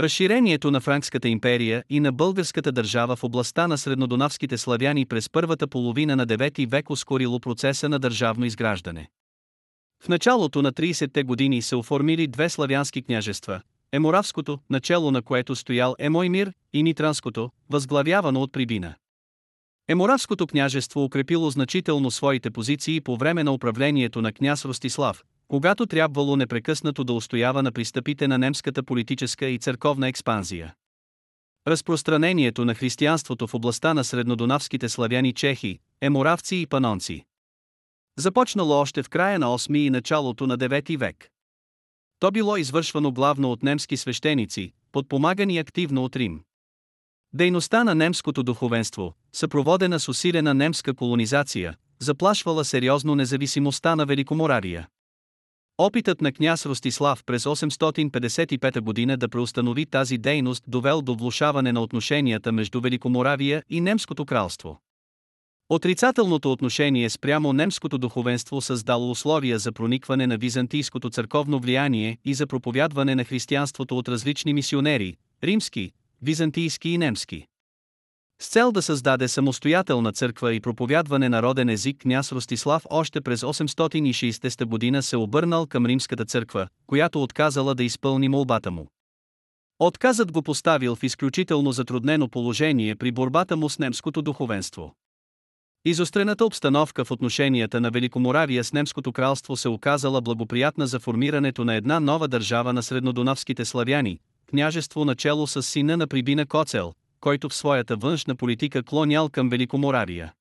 Разширението на Франкската империя и на българската държава в областта на среднодонавските славяни през първата половина на 9 век ускорило процеса на държавно изграждане. В началото на 30-те години се оформили две славянски княжества – Еморавското, начало на което стоял Емоймир, и Нитранското, възглавявано от Прибина. Еморавското княжество укрепило значително своите позиции по време на управлението на княз Ростислав, когато трябвало непрекъснато да устоява на пристъпите на немската политическа и църковна експанзия. Разпространението на християнството в областта на среднодонавските славяни чехи, еморавци и панонци. Започнало още в края на 8 и началото на 9 век. То било извършвано главно от немски свещеници, подпомагани активно от Рим. Дейността на немското духовенство, съпроводена с усилена немска колонизация, заплашвала сериозно независимостта на Великоморавия. Опитът на княз Ростислав през 855 година да преустанови тази дейност довел до влушаване на отношенията между Великоморавия и Немското кралство. Отрицателното отношение спрямо немското духовенство създало условия за проникване на византийското църковно влияние и за проповядване на християнството от различни мисионери – римски, византийски и немски. С цел да създаде самостоятелна църква и проповядване на роден език княз Ростислав още през 860 година се обърнал към римската църква, която отказала да изпълни молбата му. Отказът го поставил в изключително затруднено положение при борбата му с немското духовенство. Изострената обстановка в отношенията на Великоморавия с немското кралство се оказала благоприятна за формирането на една нова държава на среднодонавските славяни, княжество начало с сина на Прибина Коцел, който в своята външна политика клонял към Великоморавия.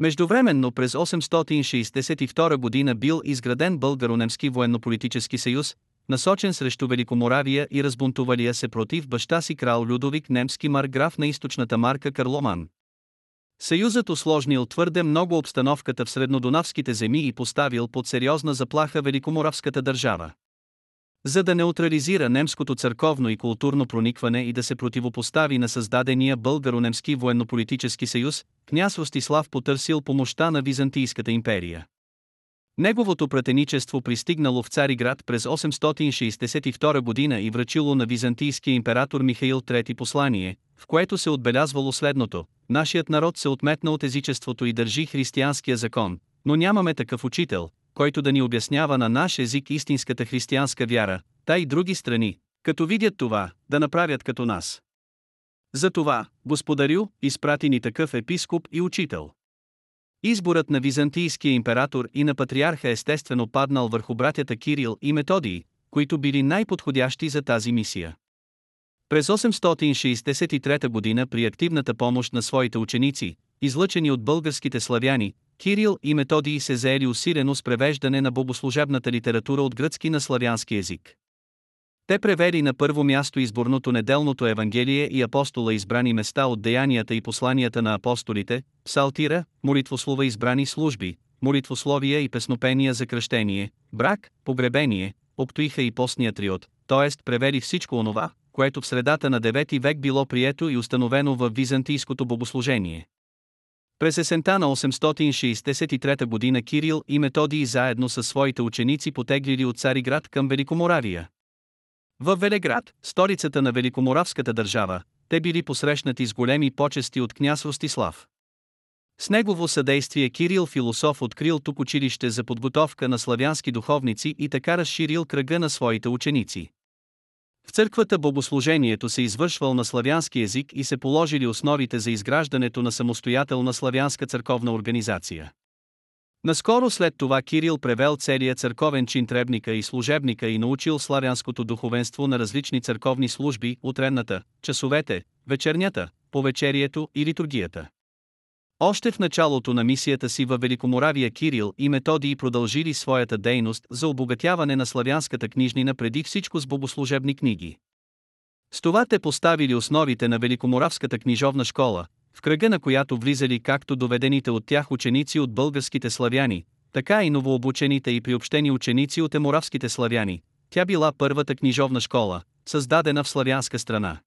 Междувременно през 862 година бил изграден българо-немски военно-политически съюз, насочен срещу Великоморавия и разбунтувалия се против баща си крал Людовик немски марграф на източната марка Карломан. Съюзът осложнил твърде много обстановката в среднодонавските земи и поставил под сериозна заплаха Великоморавската държава. За да неутрализира немското църковно и културно проникване и да се противопостави на създадения българо-немски военно-политически съюз, княз Ростислав потърсил помощта на Византийската империя. Неговото пратеничество пристигнало в Цариград през 862 година и връчило на византийския император Михаил III послание, в което се отбелязвало следното: Нашият народ се отметна от езичеството и държи християнския закон, но нямаме такъв учител, който да ни обяснява на наш език истинската християнска вяра, та и други страни, като видят това, да направят като нас. Затова, господарю, изпрати ни такъв епископ и учител. Изборът на византийския император и на патриарха естествено паднал върху братята Кирил и Методий, които били най-подходящи за тази мисия. През 863 година при активната помощ на своите ученици, излъчени от българските славяни, Кирил и Методий се заели усилено с превеждане на богослужебната литература от гръцки на славянски език. Те превели на първо място изборното неделното Евангелие и апостола избрани места от деянията и посланията на апостолите, псалтира, молитвослова избрани служби, молитвословия и песнопения за кръщение, брак, погребение, оптоиха и постния триот, т.е. превели всичко онова, което в средата на 9 век било прието и установено в византийското богослужение. През есента на 863 година Кирил и Методий заедно с своите ученици потеглили от Цариград към Великоморавия. В Велеград, столицата на Великоморавската държава, те били посрещнати с големи почести от княз Ростислав. С негово съдействие Кирил Философ открил тук училище за подготовка на славянски духовници и така разширил кръга на своите ученици. В църквата богослужението се извършвал на славянски език и се положили основите за изграждането на самостоятелна славянска църковна организация. Наскоро след това Кирил превел целия църковен чин требника и служебника и научил славянското духовенство на различни църковни служби, утренната, часовете, вечернята, повечерието и литургията. Още в началото на мисията си във Великоморавия Кирил и Методий продължили своята дейност за обогатяване на славянската книжнина преди всичко с богослужебни книги. С това те поставили основите на Великоморавската книжовна школа, в кръга на която влизали както доведените от тях ученици от българските славяни, така и новообучените и приобщени ученици от еморавските славяни. Тя била първата книжовна школа, създадена в славянска страна.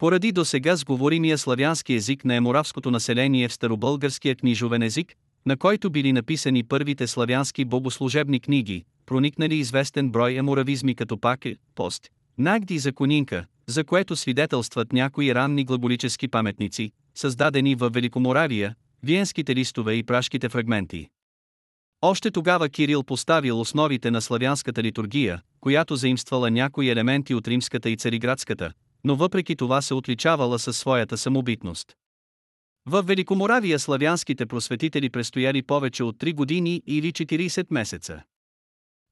Поради до сега сговоримия славянски език на еморавското население в старобългарския книжовен език, на който били написани първите славянски богослужебни книги, проникнали известен брой еморавизми като паке, пост, нагди и законинка, за което свидетелстват някои ранни глаголически паметници, създадени в Великоморавия, виенските листове и прашките фрагменти. Още тогава Кирил поставил основите на славянската литургия, която заимствала някои елементи от римската и цариградската, но въпреки това се отличавала със своята самобитност. В Великоморавия славянските просветители престояли повече от 3 години или 40 месеца.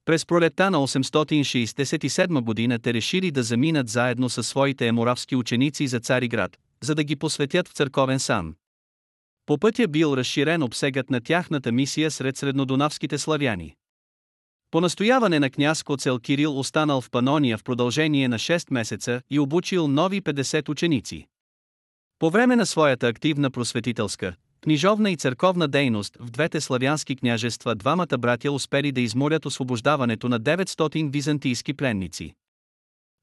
През пролетта на 867 година те решили да заминат заедно със своите еморавски ученици за Цариград, за да ги посветят в църковен сан. По пътя бил разширен обсегът на тяхната мисия сред среднодонавските славяни. По настояване на княз Коцел Кирил останал в Панония в продължение на 6 месеца и обучил нови 50 ученици. По време на своята активна просветителска, книжовна и църковна дейност в двете славянски княжества двамата братя успели да измолят освобождаването на 900 византийски пленници.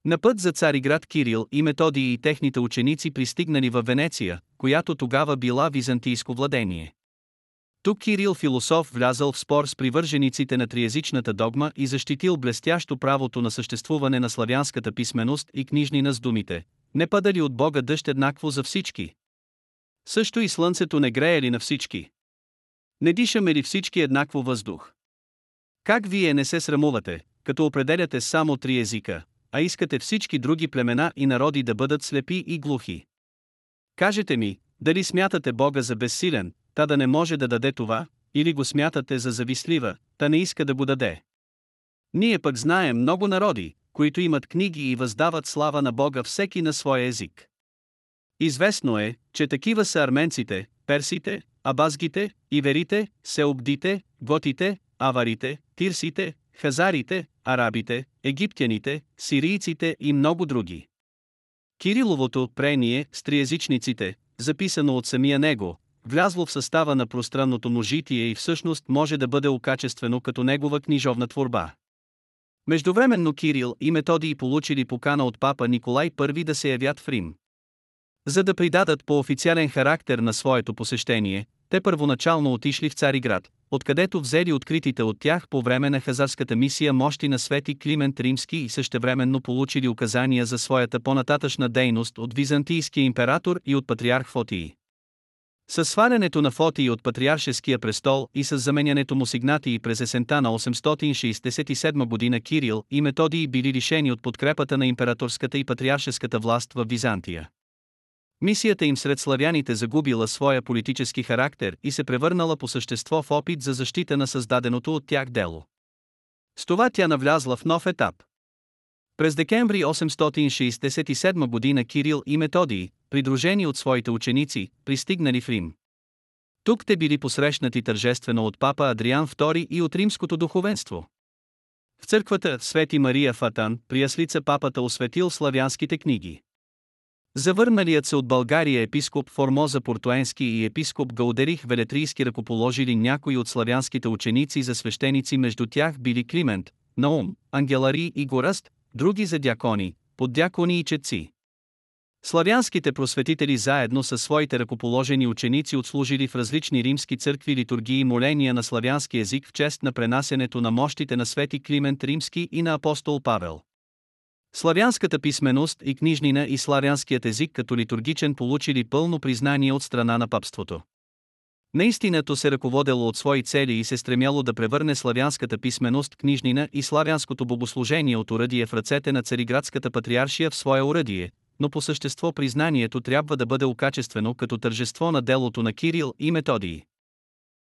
На път за Цариград Кирил и Методий и техните ученици пристигнали в Венеция, която тогава била византийско владение. Тук Кирил философ влязал в спор с привържениците на триязичната догма и защитил блестящо правото на съществуване на славянската писменост и книжнина с думите «Не пада ли от Бога дъжд еднакво за всички?» Също и слънцето не грее ли на всички? Не дишаме ли всички еднакво въздух? Как вие не се срамувате, като определяте само три езика, а искате всички други племена и народи да бъдат слепи и глухи? Кажете ми, дали смятате Бога за безсилен, та да не може да даде това, или го смятате за завистлива, та не иска да го даде. Ние пък знаем много народи, които имат книги и въздават слава на Бога всеки на своя език. Известно е, че такива са арменците, персите, абазгите, иверите, сеобдите, готите, аварите, тирсите, хазарите, арабите, египтяните, сирийците и много други. Кириловото прение с триязичниците, записано от самия него, влязло в състава на пространното му житие и всъщност може да бъде окачествено като негова книжовна творба. Междувременно Кирил и Методий получили покана от папа Николай I да се явят в Рим. За да придадат по-официален характер на своето посещение, те първоначално отишли в Цариград, откъдето взели откритите от тях по време на хазарската мисия мощи на свети Климент Римски и същевременно получили указания за своята по-нататъчна дейност от византийския император и от патриарх Фотии. С свалянето на Фотий от патриаршеския престол и с заменянето му с Игнатий през есента на 867 година Кирил и Методий били лишени от подкрепата на императорската и патриаршеската власт в Византия. Мисията им сред славяните загубила своя политически характер и се превърнала по същество в опит за защита на създаденото от тях дело. С това тя навлязла в нов етап. През декември 867 година Кирил и Методий, придружени от своите ученици, пристигнали в Рим. Тук те били посрещнати тържествено от папа Адриан II и от римското духовенство. В църквата Свети Мария Фатан, прияслица папата осветил славянските книги. Завърналият се от България епископ Формоза Портуенски и епископ Гаудерих Велетрийски ръкоположили някои от славянските ученици за свещеници между тях били Климент, Наум, Ангелари и Гораст, други за дякони, поддякони и четци. Славянските просветители заедно с своите ръкоположени ученици отслужили в различни римски църкви литургии моления на славянски език в чест на пренасенето на мощите на свети Климент Римски и на апостол Павел. Славянската писменост и книжнина и славянският език като литургичен получили пълно признание от страна на папството. Наистина то се ръководело от свои цели и се стремяло да превърне славянската писменост, книжнина и славянското богослужение от уръдие в ръцете на цариградската патриаршия в своя уръдие, но по същество признанието трябва да бъде окачествено като тържество на делото на Кирил и Методии.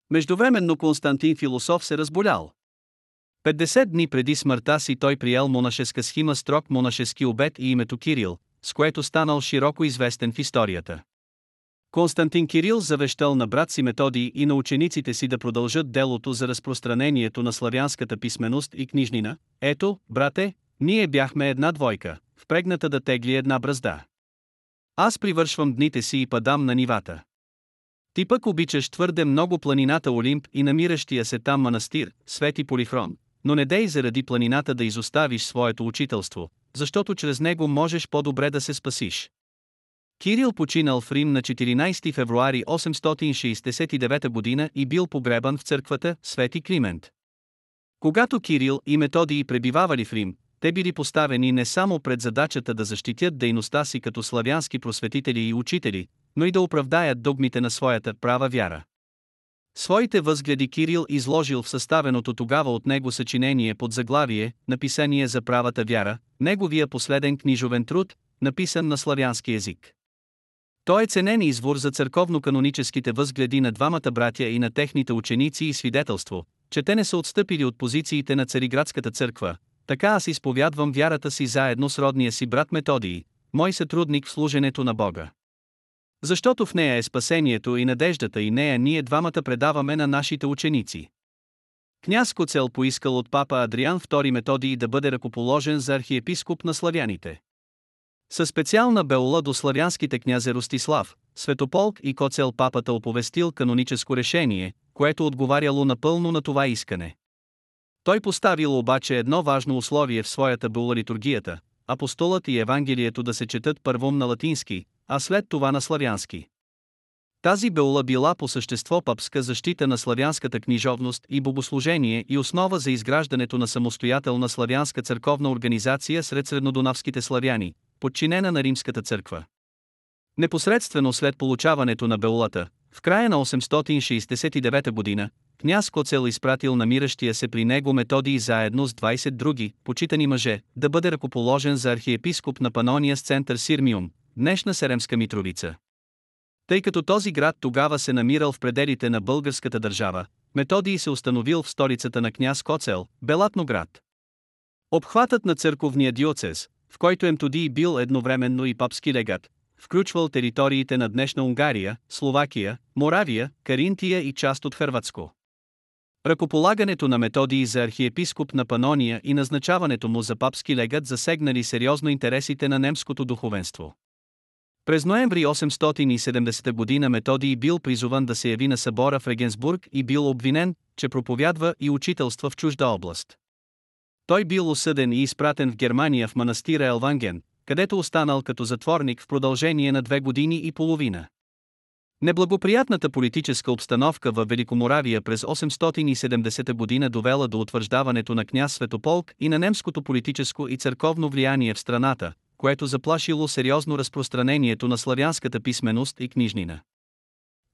Междувременно Константин Философ се разболял. 50 дни преди смъртта си той приел монашеска схима строг монашески обет и името Кирил, с което станал широко известен в историята. Константин Кирил завещал на брат си Методий и на учениците си да продължат делото за разпространението на славянската писменост и книжнина. Ето, брате, ние бяхме една двойка, впрегната да тегли една бразда. Аз привършвам дните си и падам на нивата. Ти пък обичаш твърде много планината Олимп и намиращия се там манастир, Свети Полихрон, но не дей заради планината да изоставиш своето учителство, защото чрез него можеш по-добре да се спасиш. Кирил починал в Рим на 14 февруари 869 година и бил погребан в църквата Свети Климент. Когато Кирил и Методий пребивавали в Рим, те били поставени не само пред задачата да защитят дейността си като славянски просветители и учители, но и да оправдаят догмите на своята права вяра. Своите възгледи Кирил изложил в съставеното тогава от него съчинение под заглавие «Написание за правата вяра», неговия последен книжовен труд, написан на славянски език. Той е ценен извор за църковно-каноническите възгледи на двамата братя и на техните ученици и свидетелство, че те не са отстъпили от позициите на Цариградската църква, така аз изповядвам вярата си заедно с родния си брат Методий, мой сътрудник в служенето на Бога. Защото в нея е спасението и надеждата и нея ние двамата предаваме на нашите ученици. Княз Коцел поискал от папа Адриан II Методий да бъде ръкоположен за архиепископ на славяните. Със специална беола до славянските князе Ростислав, Светополк и Коцел папата оповестил каноническо решение, което отговаряло напълно на това искане. Той поставил обаче едно важно условие в своята була литургията – апостолът и Евангелието да се четат първом на латински, а след това на славянски. Тази беула била по същество папска защита на славянската книжовност и богослужение и основа за изграждането на самостоятелна славянска църковна организация сред среднодонавските славяни, подчинена на Римската църква. Непосредствено след получаването на Беулата, в края на 869 година, княз Коцел изпратил намиращия се при него Методий заедно с 20 други, почитани мъже, да бъде ръкоположен за архиепископ на Панония с център Сирмиум, днешна Серемска Митровица. Тъй като този град тогава се намирал в пределите на българската държава, Методий се установил в столицата на княз Коцел, Белатно град. Обхватът на църковния диоцез, в който Емтодий бил едновременно и папски легат, включвал териториите на днешна Унгария, Словакия, Моравия, Каринтия и част от Хърватско. Ръкополагането на Методий за архиепископ на Панония и назначаването му за папски легат засегнали сериозно интересите на немското духовенство. През ноември 870 година Методий бил призован да се яви на събора в Регенсбург и бил обвинен, че проповядва и учителства в чужда област. Той бил осъден и изпратен в Германия в манастира Елванген, където останал като затворник в продължение на две години и половина. Неблагоприятната политическа обстановка в Великоморавия през 870 година довела до утвърждаването на княз Светополк и на немското политическо и църковно влияние в страната, което заплашило сериозно разпространението на славянската писменост и книжнина.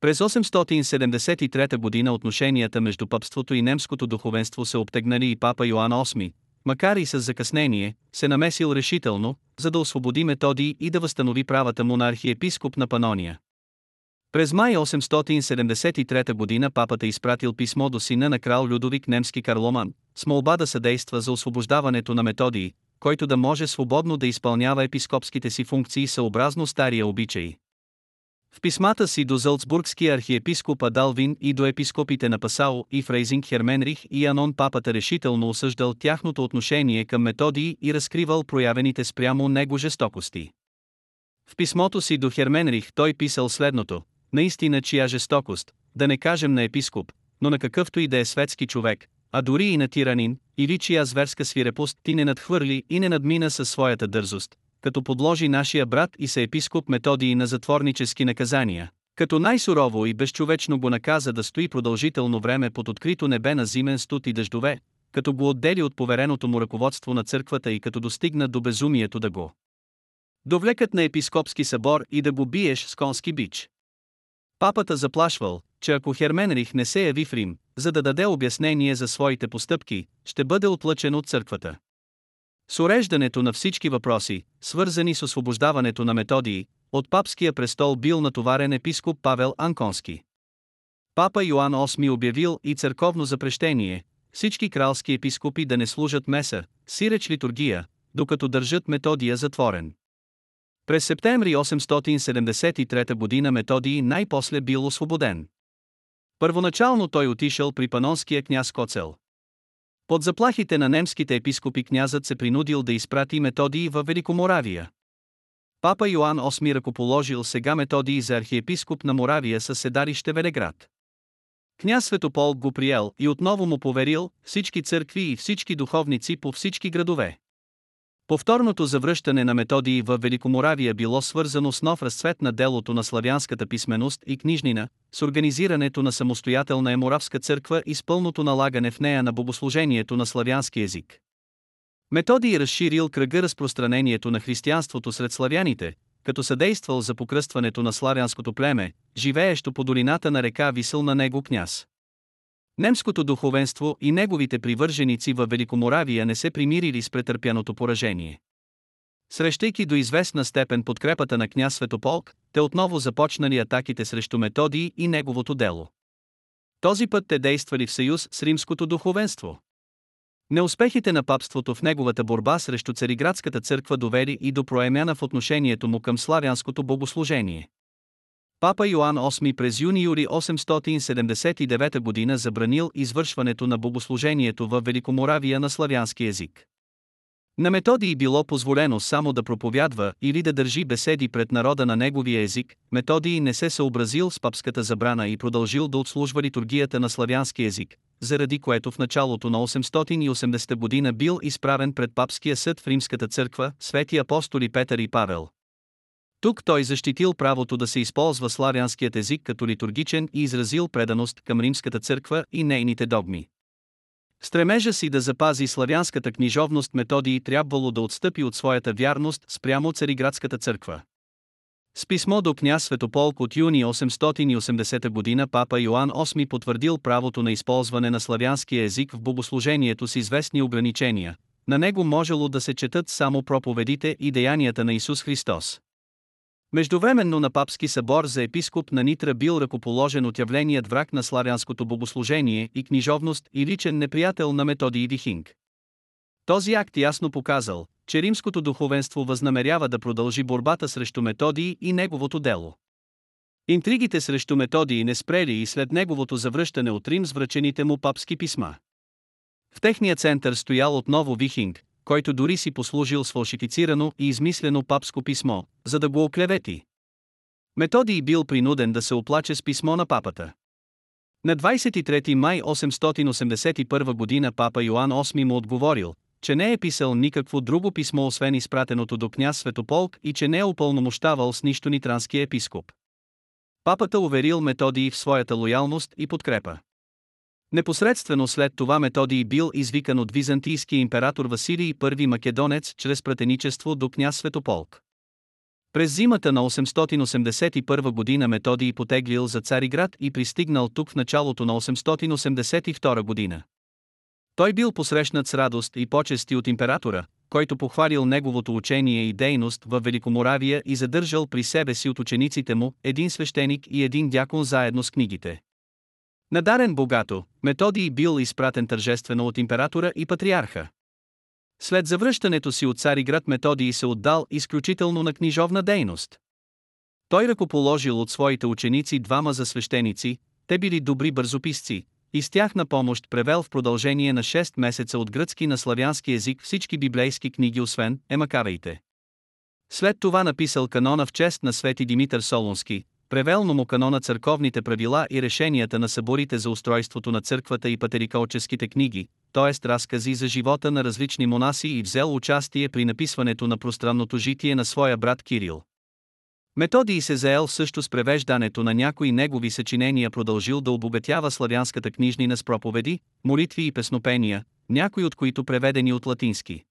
През 873 година отношенията между папството и немското духовенство се обтегнали и папа Йоан VIII, макар и с закъснение, се намесил решително, за да освободи Методий и да възстанови правата му на архиепископ на Панония. През май 873 година папата изпратил писмо до сина на крал Людовик немски Карломан, с молба да съдейства за освобождаването на Методий, който да може свободно да изпълнява епископските си функции съобразно стария обичай. В писмата си до Зълцбургския архиепископ Адалвин и до епископите на Пасао и Фрейзинг Херменрих и Анон папата решително осъждал тяхното отношение към методии и разкривал проявените спрямо него жестокости. В писмото си до Херменрих той писал следното, наистина чия жестокост, да не кажем на епископ, но на какъвто и да е светски човек, а дори и на тиранин, или чия зверска свирепост ти не надхвърли и не надмина със своята дързост, като подложи нашия брат и съепископ методии на затворнически наказания, като най-сурово и безчовечно го наказа да стои продължително време под открито небе на зимен студ и дъждове, като го отдели от повереното му ръководство на църквата и като достигна до безумието да го довлекат на епископски събор и да го биеш с конски бич. Папата заплашвал, че ако Херменрих не се яви в Рим, за да даде обяснение за своите постъпки, ще бъде отлъчен от църквата. С уреждането на всички въпроси, свързани с освобождаването на методии, от папския престол бил натоварен епископ Павел Анконски. Папа Йоан VIII обявил и църковно запрещение, всички кралски епископи да не служат меса, сиреч литургия, докато държат методия затворен. През септември 873 година Методий най-после бил освободен. Първоначално той отишъл при панонския княз Коцел. Под заплахите на немските епископи князът се принудил да изпрати Методий във Великоморавия. Папа Йоан VIII ръкоположил сега Методий за архиепископ на Моравия със седалище Велеград. Княз Светопол го приел и отново му поверил всички църкви и всички духовници по всички градове. Повторното завръщане на методии в Великоморавия било свързано с нов разцвет на делото на славянската писменост и книжнина, с организирането на самостоятелна еморавска църква и с пълното налагане в нея на богослужението на славянски език. Методий разширил кръга разпространението на християнството сред славяните, като съдействал за покръстването на славянското племе, живеещо по долината на река Висъл на него княз. Немското духовенство и неговите привърженици във Великоморавия не се примирили с претърпяното поражение. Срещайки до известна степен подкрепата на княз Светополк, те отново започнали атаките срещу Методий и неговото дело. Този път те действали в съюз с римското духовенство. Неуспехите на папството в неговата борба срещу Цариградската църква довели и до проемяна в отношението му към славянското богослужение. Папа Йоан VIII през юни-юли 879 година забранил извършването на богослужението в Великоморавия на славянски език. На Методий било позволено само да проповядва или да държи беседи пред народа на неговия език, Методий не се съобразил с папската забрана и продължил да отслужва литургията на славянски език, заради което в началото на 880 година бил изправен пред папския съд в Римската църква, свети апостоли Петър и Павел. Тук той защитил правото да се използва славянският език като литургичен и изразил преданост към Римската църква и нейните догми. Стремежа си да запази славянската книжовност Методий трябвало да отстъпи от своята вярност спрямо Цариградската църква. С писмо до княз Светополк от юни 880 година папа Йоан VIII потвърдил правото на използване на славянския език в богослужението с известни ограничения. На него можело да се четат само проповедите и деянията на Исус Христос. Междувременно на папски събор за епископ на Нитра бил ръкоположен отявленият враг на славянското богослужение и книжовност и личен неприятел на Методий Дихинг. Този акт ясно показал, че римското духовенство възнамерява да продължи борбата срещу Методий и неговото дело. Интригите срещу Методий не спрели и след неговото завръщане от Рим с връчените му папски писма. В техния център стоял отново Вихинг, който дори си послужил с фалшифицирано и измислено папско писмо, за да го оклевети. Методий бил принуден да се оплаче с писмо на папата. На 23 май 881 година папа Йоан VIII му отговорил, че не е писал никакво друго писмо освен изпратеното до княз Светополк и че не е упълномощавал с нищо нитранския епископ. Папата уверил Методий в своята лоялност и подкрепа. Непосредствено след това Методий бил извикан от византийския император Василий I Македонец чрез пратеничество до княз Светополк. През зимата на 881 година Методий потеглил за Цариград и пристигнал тук в началото на 882 година. Той бил посрещнат с радост и почести от императора, който похвалил неговото учение и дейност в Великоморавия и задържал при себе си от учениците му един свещеник и един дякон заедно с книгите. Надарен богато, Методий бил изпратен тържествено от императора и патриарха. След завръщането си от Цариград Методий се отдал изключително на книжовна дейност. Той ръкоположил от своите ученици двама за свещеници, те били добри бързописци, и с тях на помощ превел в продължение на 6 месеца от гръцки на славянски език всички библейски книги освен Емакавейте. След това написал канона в чест на Свети Димитър Солунски, превел му канона църковните правила и решенията на съборите за устройството на църквата и патерикалческите книги, т.е. разкази за живота на различни монаси и взел участие при написването на пространното житие на своя брат Кирил. Методий се заел също с превеждането на някои негови съчинения продължил да обогатява славянската книжнина с проповеди, молитви и песнопения, някои от които преведени от латински.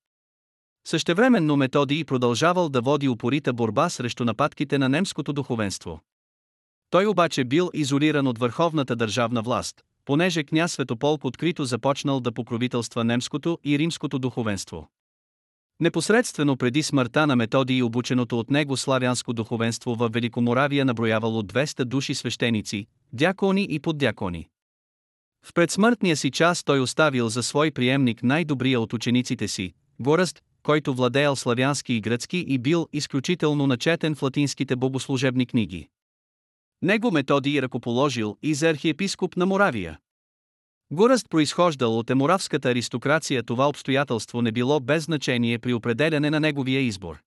Същевременно Методий продължавал да води упорита борба срещу нападките на немското духовенство. Той обаче бил изолиран от върховната държавна власт, понеже княз Светополк открито започнал да покровителства немското и римското духовенство. Непосредствено преди смъртта на Методий и обученото от него славянско духовенство в Великоморавия наброявало 200 души свещеници, дякони и поддякони. В предсмъртния си час той оставил за свой приемник най-добрия от учениците си, Гораст, който владеял славянски и гръцки и бил изключително начетен в латинските богослужебни книги. Него Методий ръкоположил и за архиепископ на Моравия. Гораст произхождал от еморавската аристокрация това обстоятелство не било без значение при определяне на неговия избор.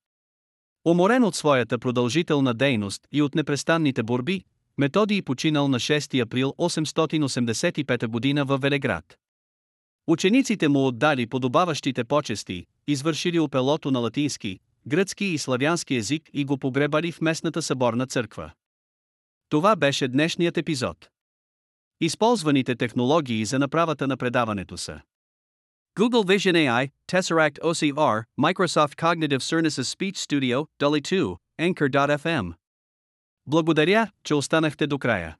Уморен от своята продължителна дейност и от непрестанните борби, Методий починал на 6 април 885 година в Велеград. Учениците му отдали подобаващите почести, извършили опелото на латински, гръцки и славянски език и го погребали в местната съборна църква. Това беше днешният епизод. Използваните технологии за направата на предаването са Google Vision AI, Tesseract OCR, Microsoft Cognitive Services Speech Studio, Dolly 2, Anchor.fm. Благодаря, че останахте до края.